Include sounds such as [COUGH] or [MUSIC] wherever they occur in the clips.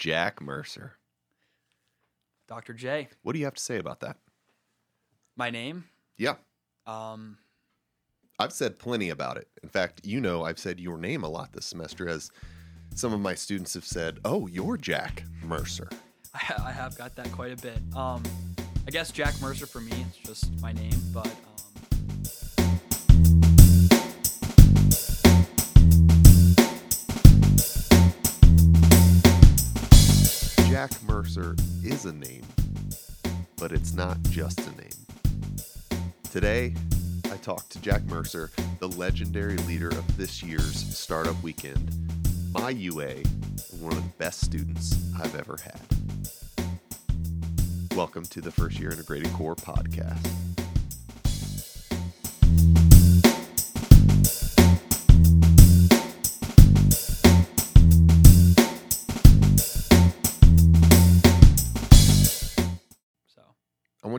Jack Mercer. Dr. J. What do you have to say about that? My name? Yeah, Um, I've said plenty about it. In fact, you know, I've said your name a lot this semester as some of my students have said, Oh, you're Jack Mercer. I, [LAUGHS] I have got that quite a bit. Um, I guess Jack Mercer for me, it's just my name, but Mercer is a name, but it's not just a name. Today, I talked to Jack Mercer, the legendary leader of this year's Startup Weekend, my UA, one of the best students I've ever had. Welcome to the First Year Integrated Core podcast.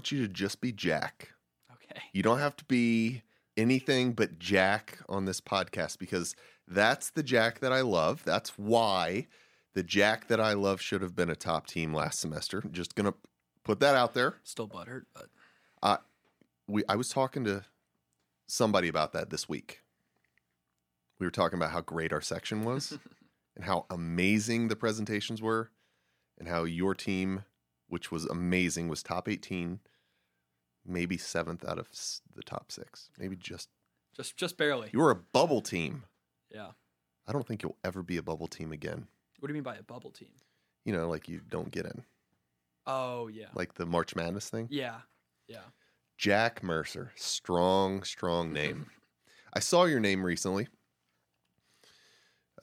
Want you to just be Jack. okay. You don't have to be anything but Jack on this podcast because that's the Jack that I love. That's why the Jack that I love should have been a top team last semester. Just gonna put that out there. Still butthurt, but We I was talking to somebody about that this week. We were talking about how great our section was [LAUGHS] and how amazing the presentations were and how your team, which was amazing, was top 18, maybe seventh out of s- the top six, maybe just just just barely. You were a bubble team. Yeah. I don't think you'll ever be a bubble team again. What do you mean by a bubble team? You know, like you don't get in, Oh yeah. like the March Madness thing. Yeah. Yeah. Jack Mercer, strong, strong [LAUGHS] name. I saw your name recently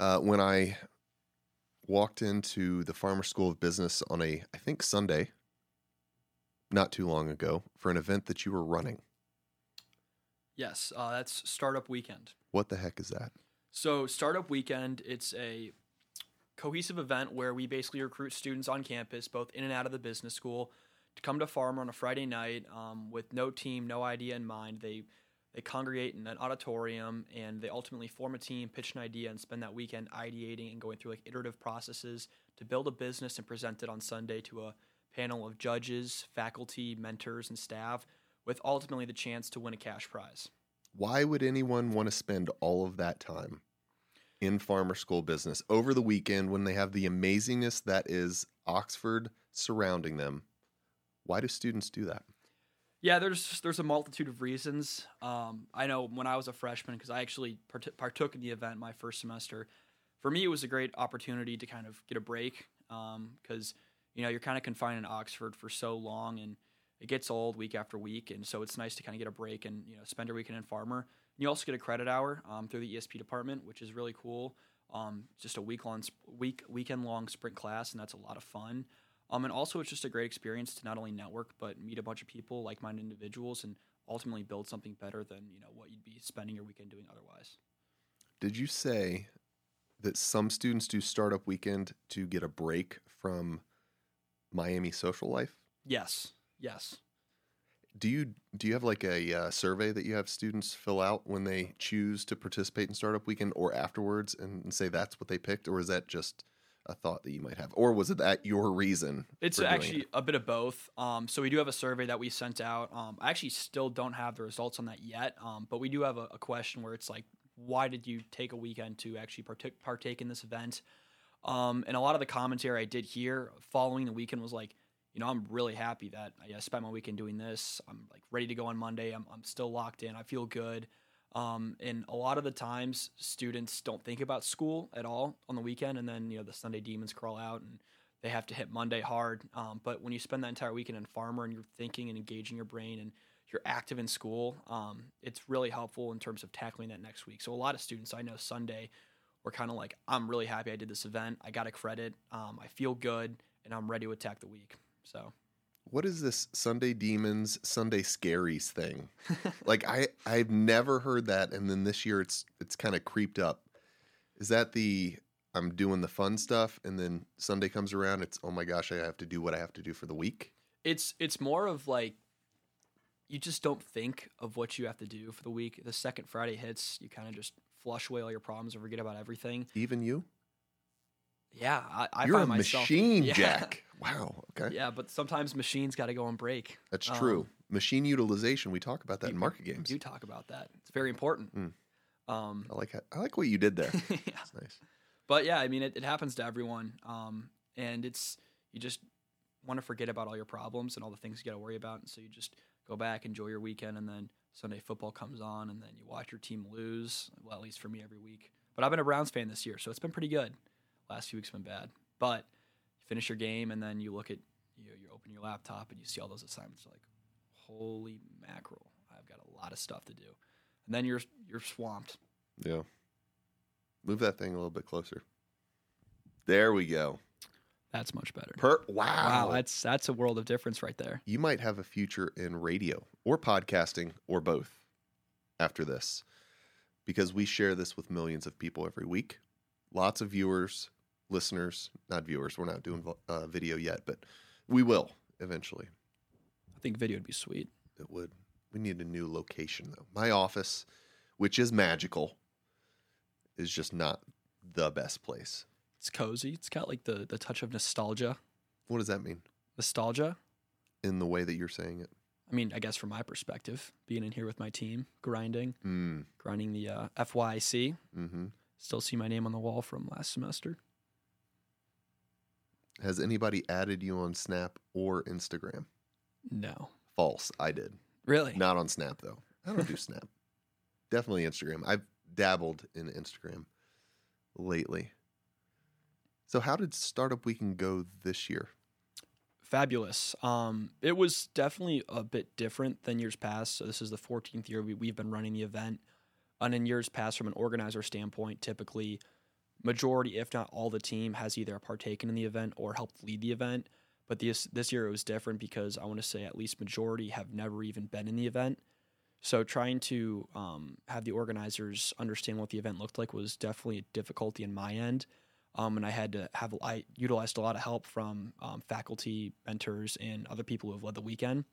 uh, when I walked into the Farmer School of Business on a, I think Sunday, not too long ago, for an event that you were running. Yes. Uh, that's startup weekend. What the heck is that? So startup weekend, it's a cohesive event where we basically recruit students on campus, both in and out of the business school, to come to Farmer on a Friday night um, with no team, no idea in mind. They they congregate in an auditorium and they ultimately form a team, pitch an idea, and spend that weekend ideating and going through like iterative processes to build a business and present it on Sunday to a panel of judges, faculty, mentors, and staff, with ultimately the chance to win a cash prize. Why would anyone want to spend all of that time in farmer school business over the weekend when they have the amazingness that is Oxford surrounding them? Why do students do that? Yeah, there's there's a multitude of reasons. Um, I know when I was a freshman, because I actually part- partook in the event my first semester. For me, it was a great opportunity to kind of get a break because you know you're kind of confined in Oxford for so long, and it gets old week after week, and so it's nice to kind of get a break and you know spend your weekend in Farmer. And you also get a credit hour um, through the ESP department, which is really cool. Um, just a week long week weekend long sprint class, and that's a lot of fun. Um, and also, it's just a great experience to not only network but meet a bunch of people, like-minded individuals, and ultimately build something better than you know what you'd be spending your weekend doing otherwise. Did you say that some students do startup weekend to get a break from Miami social life? Yes, yes. Do you do you have like a uh, survey that you have students fill out when they choose to participate in startup weekend or afterwards and, and say that's what they picked or is that just a thought that you might have or was it that your reason? It's actually it? a bit of both. Um, so we do have a survey that we sent out. Um, I actually still don't have the results on that yet, um, but we do have a, a question where it's like, why did you take a weekend to actually partake partake in this event? Um, and a lot of the commentary I did here following the weekend was like, you know, I'm really happy that I spent my weekend doing this. I'm like ready to go on Monday. I'm, I'm still locked in. I feel good. Um, and a lot of the times, students don't think about school at all on the weekend, and then you know the Sunday demons crawl out, and they have to hit Monday hard. Um, but when you spend that entire weekend in Farmer and you're thinking and engaging your brain and you're active in school, um, it's really helpful in terms of tackling that next week. So a lot of students I know Sunday were kind of like, I'm really happy I did this event. I got a credit. Um, I feel good, and I'm ready to attack the week. So What is this Sunday demons, Sunday scaries thing? like I I've never heard that and then this year it's it's kind of creeped up. Is that the I'm doing the fun stuff and then Sunday comes around it's oh my gosh I have to do what I have to do for the week? it's it's more of like you just don't think of what you have to do for the week. The second Friday hits, you kind of just flush away all your problems and forget about everything. Even you? Yeah, I, I You're a myself machine, [LAUGHS] yeah. Jack. Wow. Okay. Yeah, but sometimes machines got to go on break. That's Um, true. Machine utilization. We talk about that in market games. You talk about that. It's very important. Mm. Um, I like. I like what you did there. [LAUGHS] yeah. That's nice. But yeah, I mean, it, it happens to everyone. Um, and it's, you just want to forget about all your problems and all the things you got to worry about. And so you just go back, enjoy your weekend, and then Sunday football comes on, and then you watch your team lose. Well, at least for me, every week. But I've been a Browns fan this year, so it's been pretty good. Last few weeks have been bad. But you finish your game, and then you look at, you, you open your laptop, and you see all those assignments. You're like, holy mackerel, I've got a lot of stuff to do. And then you're you're swamped. Yeah. Move that thing a little bit closer. There we go. That's much better. Per. Wow. Wow, that's that's a world of difference right there. you might have a future in radio or podcasting or both after this because we share this with millions of people every week. Lots of viewers, listeners, not viewers. We're not doing uh, video yet, but we will eventually. I think video would be sweet. It would. We need a new location though. My office, which is magical, is just not the best place. It's cozy. It's got like the the touch of nostalgia. What does that mean Nostalgia. in the way that you're saying it? I mean, I guess from my perspective, being in here with my team, grinding, Mm. grinding the uh, FYIC. hmm Still see my name on the wall from last semester. Has anybody added you on Snap or Instagram? No, False. I did. really. Not on Snap though. [LAUGHS] I don't do Snap. Definitely Instagram. I've dabbled in Instagram lately. So how did Startup Weekend go this year? Fabulous. Um, it was definitely a bit different than years past. So this is the 14th year we, we've been running the event. And in years past, from an organizer standpoint, typically majority, if not all the team, has either partaken in the event or helped lead the event. But this this year it was different because I want to say at least majority have never even been in the event. So trying to um, have the organizers understand what the event looked like was definitely a difficulty in my end. Um, and I had to have I utilized a lot of help from um, faculty, mentors, and other people who have led the weekend.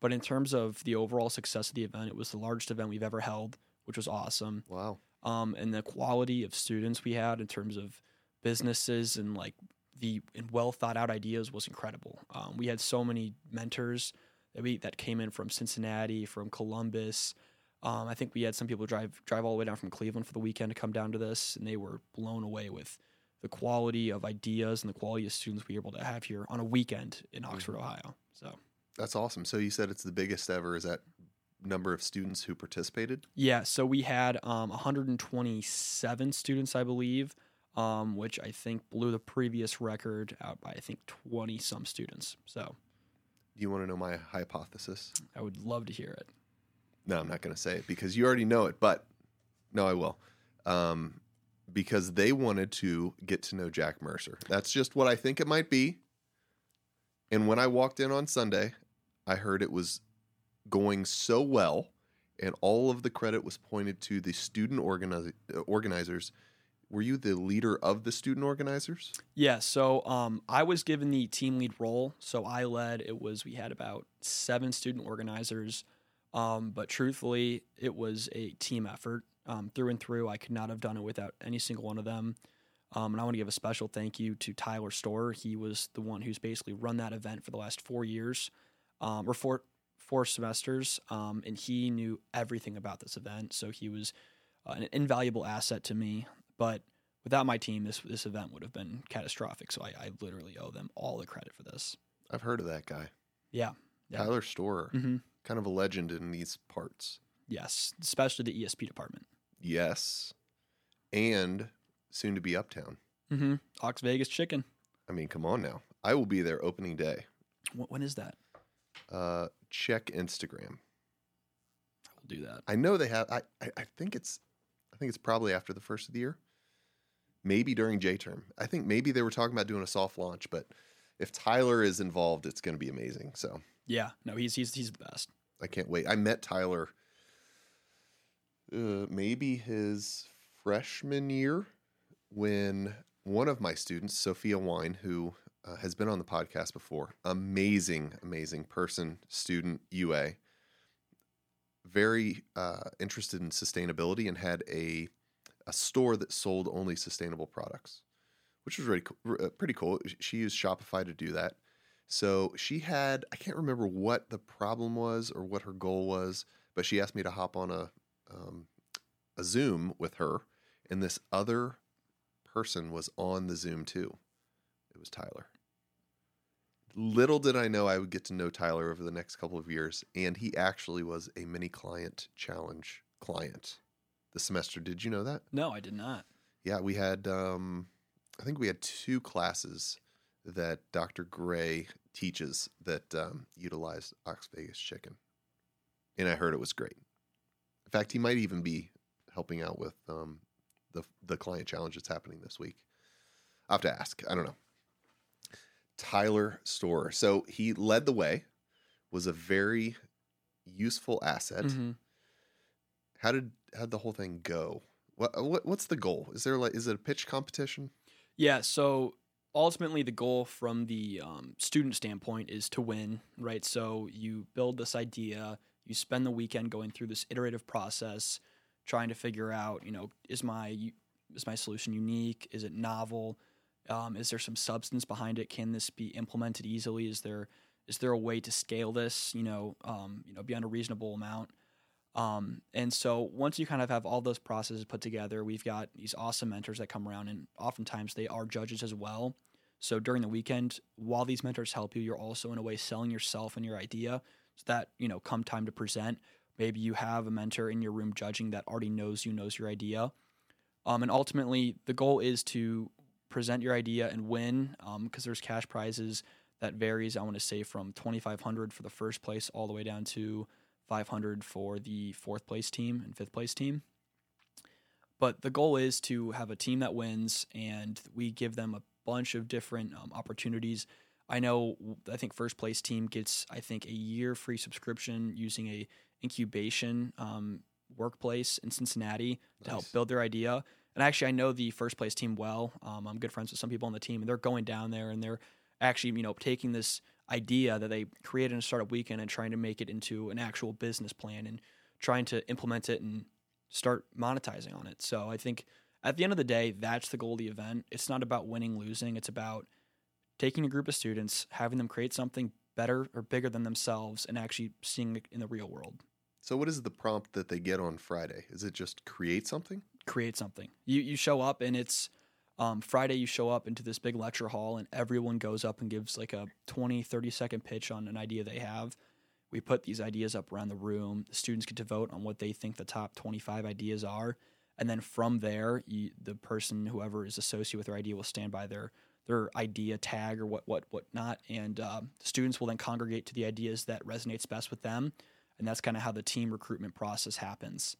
But in terms of the overall success of the event, it was the largest event we've ever held, which was awesome. Wow. Um, and the quality of students we had in terms of businesses and like the and well thought out ideas was incredible. Um, we had so many mentors that we that came in from Cincinnati, from Columbus. Um, I think we had some people drive drive all the way down from Cleveland for the weekend to come down to this, and they were blown away with the quality of ideas and the quality of students we were able to have here on a weekend in Oxford, Ohio. So That's awesome. So you said it's the biggest ever. Is that number of students who participated? yeah, so we had um, 127 students, I believe, um, which I think blew the previous record out by I think 20 some students. So Do you want to know my hypothesis? I would love to hear it. No, I'm not going to say it because you already know it, but no, I will. Um, because they wanted to get to know Jack Mercer. That's just what I think it might be. And when I walked in on Sunday, I heard it was going so well, and all of the credit was pointed to the student organi- uh, organizers. Were you the leader of the student organizers? Yeah, so um, I was given the team lead role. So I led. It was we had about seven student organizers, um, but truthfully, it was a team effort um, through and through. I could not have done it without any single one of them. Um, and I want to give a special thank you to Tyler Store. He was the one who's basically run that event for the last four years, um, or four four semesters, um, and he knew everything about this event. So he was uh, an invaluable asset to me. But without my team, this this event would have been catastrophic. So I, I literally owe them all the credit for this. I've heard of that guy. Yeah. Yeah. Tyler Storer, Mm-hmm. kind of a legend in these parts. Yes, especially the ESP department. Yes. And soon to be Uptown. Mm-hmm. Ox Vegas Chicken. I mean, come on now. I will be there opening day. Wh- When is that? Uh, check Instagram. I will do that. I know they have. I, I, I think it's. I think it's probably after the first of the year. Maybe during J term. I think maybe they were talking about doing a soft launch, but if Tyler is involved, it's going to be amazing. So Yeah. No, he's he's he's the best. I can't wait. I met Tyler. Uh, maybe his freshman year when one of my students, Sophia Wine, who uh, has been on the podcast before, amazing, amazing person, student, UA, very uh, interested in sustainability and had a a store that sold only sustainable products, which was really cool, uh, pretty cool. She used Shopify to do that. So she had I can't remember what the problem was or what her goal was, but she asked me to hop on a um, a Zoom with her, and this other person was on the Zoom too. It was Tyler. Little did I know I would get to know Tyler over the next couple of years, and he actually was a mini client challenge client the semester. Did you know that? No, I did not. Yeah, we had um, I think we had two classes that Dr. Gray teaches that um, utilize Ox Vegas chicken, and I heard it was great. In fact, he might even be helping out with um, the the client challenge that's happening this week. I have to ask. I don't know. Tyler Store. So he led the way, was a very useful asset. Mhm. How did how did the whole thing go? What, what what's the goal? Is there like is it a pitch competition? Yeah, so ultimately the goal from the um, student standpoint is to win, right? So you build this idea, you spend the weekend going through this iterative process, trying to figure out, you know, is my is my solution unique? Is it novel? Um, is there some substance behind it? Can this be implemented easily? Is there is there a way to scale this? You know, um, you know, beyond a reasonable amount. Um, and so once you kind of have all those processes put together, we've got these awesome mentors that come around, and oftentimes they are judges as well. So during the weekend, while these mentors help you, you're also in a way selling yourself and your idea, so that you know, come time to present, maybe you have a mentor in your room judging that already knows you, knows your idea, um, and ultimately the goal is to present your idea and win, because there's cash prizes that varies. I want to say from 2,500 for the first place all the way down to 500 for the fourth place team and fifth place team. But the goal is to have a team that wins, and we give them a bunch of different um, opportunities. I know, I think first place team gets, I think, a year free subscription using a incubation um, workplace in Cincinnati to help build their idea. And actually, I know the first place team well. Um, I'm good friends with some people on the team, and they're going down there and they're actually, you know, taking this idea that they created in a startup weekend and trying to make it into an actual business plan and trying to implement it and start monetizing on it. So I think at the end of the day, that's the goal of the event. It's not about winning, losing. It's about taking a group of students, having them create something better or bigger than themselves, and actually seeing it in the real world. So what is the prompt that they get on Friday? Is it just create something? create something. You you show up and it's um, Friday you show up into this big lecture hall and everyone goes up and gives like a 20 30 second pitch on an idea they have. We put these ideas up around the room. The students get to vote on what they think the top 25 ideas are. And then from there, you, the person, whoever is associated with their idea, will stand by their their idea tag or what what what not, and um, students will then congregate to the ideas that resonates best with them, and that's kind of how the team recruitment process happens.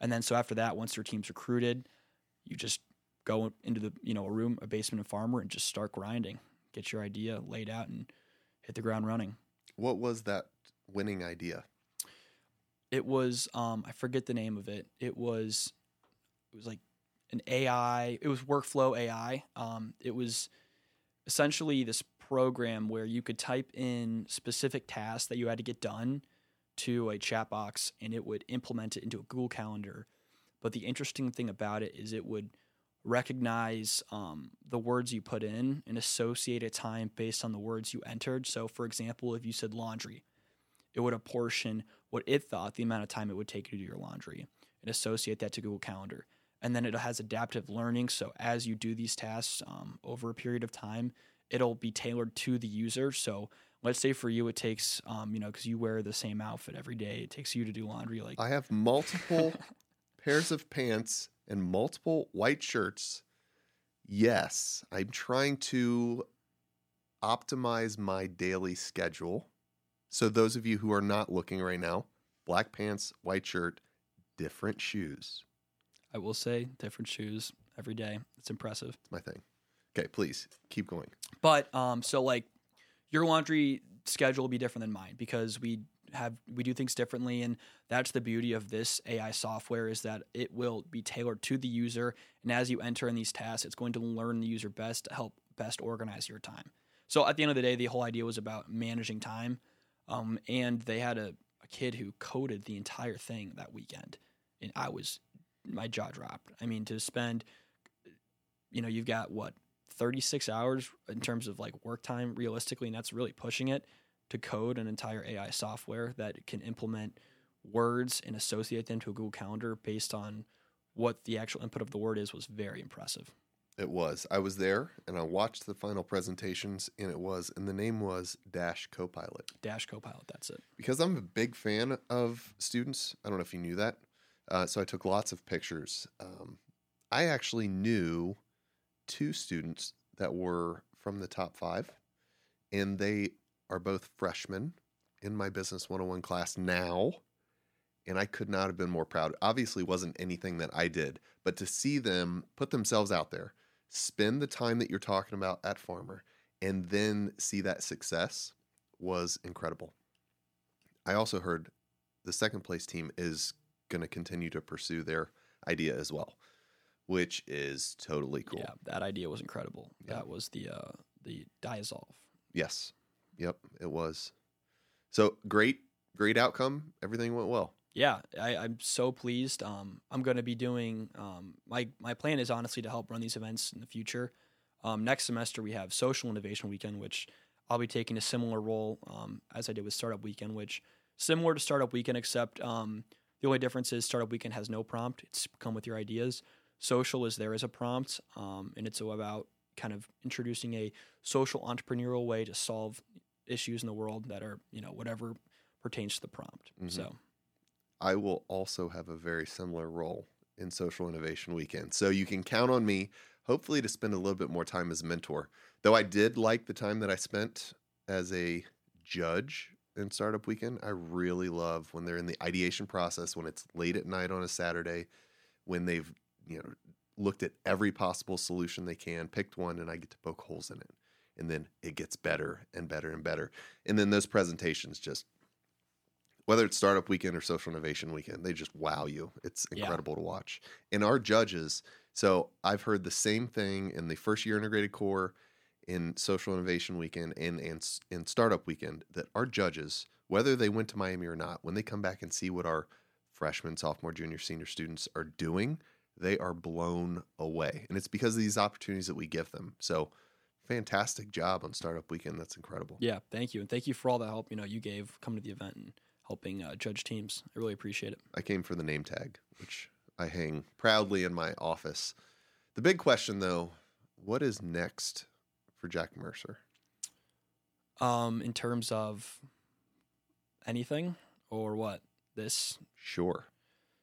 And then so after that, once your team's recruited, you just go into the you know a room, a basement of farmer, and just start grinding. Get your idea laid out and hit the ground running. What was that winning idea? It was um, I forget the name of it. It was it was like an AI. It was workflow AI. Um, it was essentially this program where you could type in specific tasks that you had to get done to a chat box and it would implement it into a Google Calendar. But the interesting thing about it is it would recognize um, the words you put in and associate a time based on the words you entered. So, for example, if you said laundry, it would apportion what it thought the amount of time it would take you to do your laundry and associate that to Google Calendar. And then it has adaptive learning. So, as you do these tasks um, over a period of time, it'll be tailored to the user. So, let's say for you, it takes, um, you know, because you wear the same outfit every day, it takes you to do laundry like I have multiple [LAUGHS] pairs of pants and multiple white shirts. Yes, I'm trying to optimize my daily schedule. So those of you who are not looking right now, black pants, white shirt, different shoes. I will say, different shoes every day. It's impressive. It's my thing. Okay, please keep going. But um, so like your laundry schedule will be different than mine because we have we do things differently, and that's the beauty of this AI software is that it will be tailored to the user, and as you enter in these tasks, it's going to learn the user best to help best organize your time. So at the end of the day, the whole idea was about managing time, um, and they had a, a kid who coded the entire thing that weekend, and I was my jaw dropped. I mean, to spend, you know, you've got what 36 hours in terms of like work time realistically, and that's really pushing it to code an entire AI software that can implement words and associate them to a Google Calendar based on what the actual input of the word is was very impressive. It was. I was there and I watched the final presentations, and it was, and the name was Dash Copilot. Dash Copilot, that's it. Because I'm a big fan of students. I don't know if you knew that. Uh, so I took lots of pictures. Um, I actually knew two students that were from the top five, and they are both freshmen in my Business 101 class now. And I could not have been more proud. Obviously, wasn't anything that I did, but to see them put themselves out there, spend the time that you're talking about at Farmer, and then see that success was incredible. I also heard the second place team is going to continue to pursue their idea as well, which is totally cool. Yeah, that idea was incredible. Yeah. That was the uh, the Diasolve. Yes. Yep, it was. So great, great outcome. Everything went well. Yeah, I, I'm so pleased. Um, I'm going to be doing um, my my plan is honestly to help run these events in the future. Um, next semester we have Social Innovation Weekend, which I'll be taking a similar role um, as I did with Startup Weekend, which similar to Startup Weekend, except um, the only difference is Startup Weekend has no prompt; it's come with your ideas. Social is there as a prompt, um, and it's about kind of introducing a social entrepreneurial way to solve issues in the world that are you know whatever pertains to the prompt. Mhm. So I will also have a very similar role in Social Innovation Weekend. So you can count on me, hopefully, to spend a little bit more time as a mentor. Though I did like the time that I spent as a judge in Startup Weekend. I really love when they're in the ideation process, when it's late at night on a Saturday, when they've, you know, looked at every possible solution they can, picked one, and I get to poke holes in it. And then it gets better and better and better. And then those presentations just whether it's startup weekend or social innovation weekend, they just wow you. It's Yeah. incredible to watch. And our judges, so I've heard the same thing in the first year integrated core, in social innovation weekend, and and in startup weekend that our judges, whether they went to Miami or not, when they come back and see what our freshman, sophomore, junior, senior students are doing, they are blown away. And it's because of these opportunities that we give them. So fantastic job on startup weekend. That's incredible. Yeah, thank you, and thank you for all the help you know you gave coming to the event and helping uh, judge teams. I really appreciate it. I came for the name tag, which I hang proudly in my office. The big question, though, what is next for Jack Mercer? Um, in terms of anything or what this. Sure.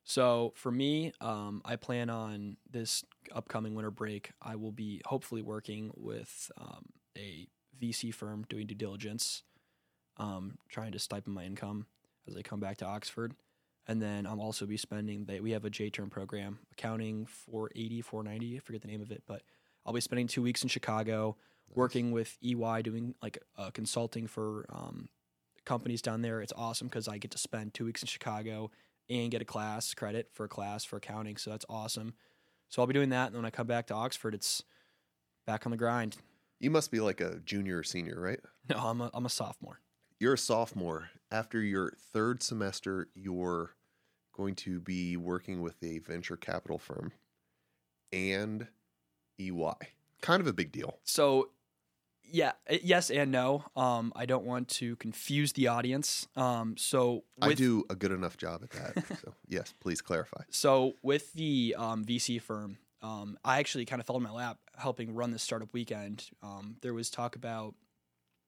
So for me, um, I plan on this upcoming winter break. I will be hopefully working with um, a VC firm doing due diligence, um, trying to stipend my income as I come back to Oxford. And then I'll also be spending, they, we have a J term program, accounting 480, 490, I forget the name of it, but I'll be spending two weeks in Chicago working with EY doing like uh, consulting for um, companies down there. It's awesome because I get to spend two weeks in Chicago and get a class credit for a class for accounting. So that's awesome. So I'll be doing that. And when I come back to Oxford, it's back on the grind. You must be like a junior or senior, right? No, I'm a, I'm a sophomore. You're a sophomore. After your third semester, you're going to be working with a venture capital firm and EY. Kind of a big deal. So, yeah, uh, yes and no. Um, I don't want to confuse the audience. Um, so I do a good enough job at that. so, [LAUGHS] yes, please clarify. So with the um, VC firm, um, I actually kind of fell in my lap helping run this startup weekend. Um, there was talk about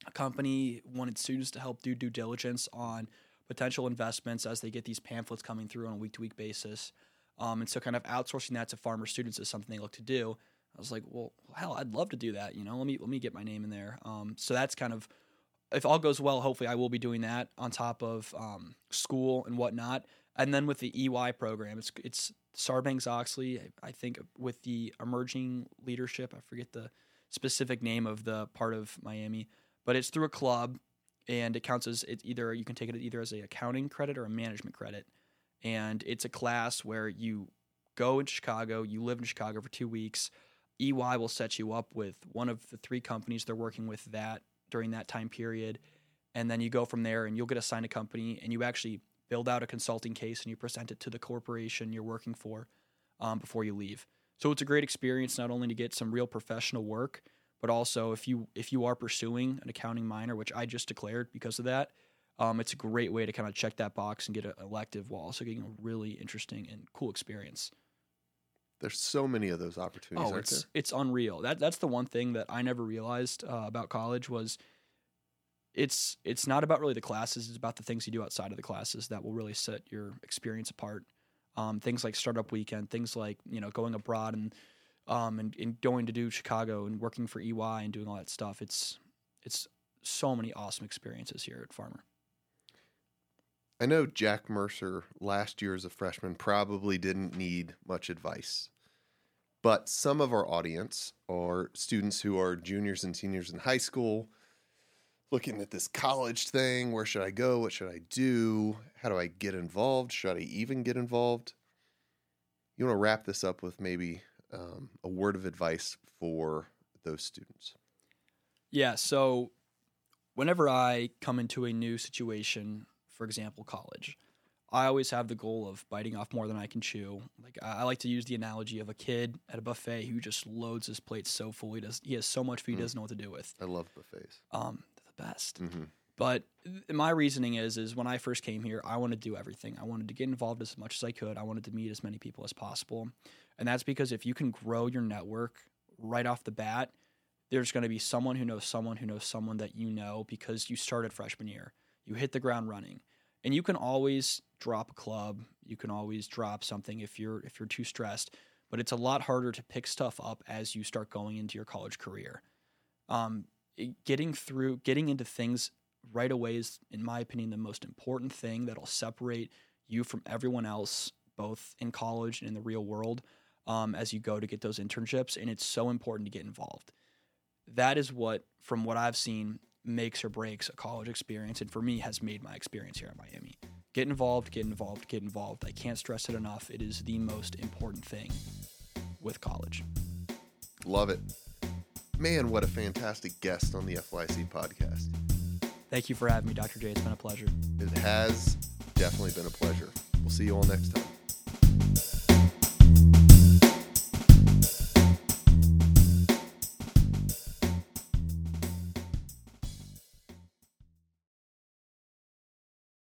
a company wanted students to help do due diligence on potential investments as they get these pamphlets coming through on a week to week basis. Um, and so kind of outsourcing that to farmer students is something they look to do. I was like, well, hell, I'd love to do that. You know, let me let me get my name in there. Um, so that's kind of if all goes well, hopefully I will be doing that on top of um, school and whatnot. And then with the EY program, it's it's Sarbanks Oxley. I think with the emerging leadership, I forget the specific name of the part of Miami, but it's through a club, and it counts as it either you can take it either as a accounting credit or a management credit, and it's a class where you go in Chicago, you live in Chicago for two weeks. EY will set you up with one of the three companies they're working with that during that time period, and then you go from there and you'll get assigned a company and you actually build out a consulting case and you present it to the corporation you're working for um, before you leave. So it's a great experience not only to get some real professional work, but also if you if you are pursuing an accounting minor, which I just declared because of that, um, it's a great way to kind of check that box and get an elective while also getting a really interesting and cool experience. There's so many of those opportunities. Oh, it's there? it's unreal. That that's the one thing that I never realized uh, about college was it's it's not about really the classes. It's about the things you do outside of the classes that will really set your experience apart. Um, things like startup weekend, things like you know going abroad and um, and, and going to do Chicago and working for EY and doing all that stuff. It's it's so many awesome experiences here at Farmer. I know Jack Mercer last year as a freshman probably didn't need much advice, but some of our audience are students who are juniors and seniors in high school looking at this college thing. Where should I go? What should I do? How do I get involved? Should I even get involved? You want to wrap this up with maybe um, a word of advice for those students? Yeah. So whenever I come into a new situation, for example, college, I always have the goal of biting off more than I can chew. Like I I like to use the analogy of a kid at a buffet who just loads his plate so full he does he has so much food he Mm. doesn't know what to do with. I love buffets. Um, they're the best. hmm But th- my reasoning is is when I first came here, I wanted to do everything. I wanted to get involved as much as I could. I wanted to meet as many people as possible. And that's because if you can grow your network right off the bat, there's going to be someone who knows someone who knows someone that you know because you started freshman year. You hit the ground running. And you can always drop a club. You can always drop something if you're if you're too stressed, but it's a lot harder to pick stuff up as you start going into your college career. Um, getting through getting into things right away is, in my opinion, the most important thing that'll separate you from everyone else, both in college and in the real world, um, as you go to get those internships. And it's so important to get involved. That is what, from what I've seen, makes or breaks a college experience. And for me, has made my experience here at Miami. Get involved, get involved, get involved. I can't stress it enough. It is the most important thing with college. Love it. Man, what a fantastic guest on the FYIC podcast. Thank you for having me, Dr. J. It's been a pleasure. It has definitely been a pleasure. We'll see you all next time.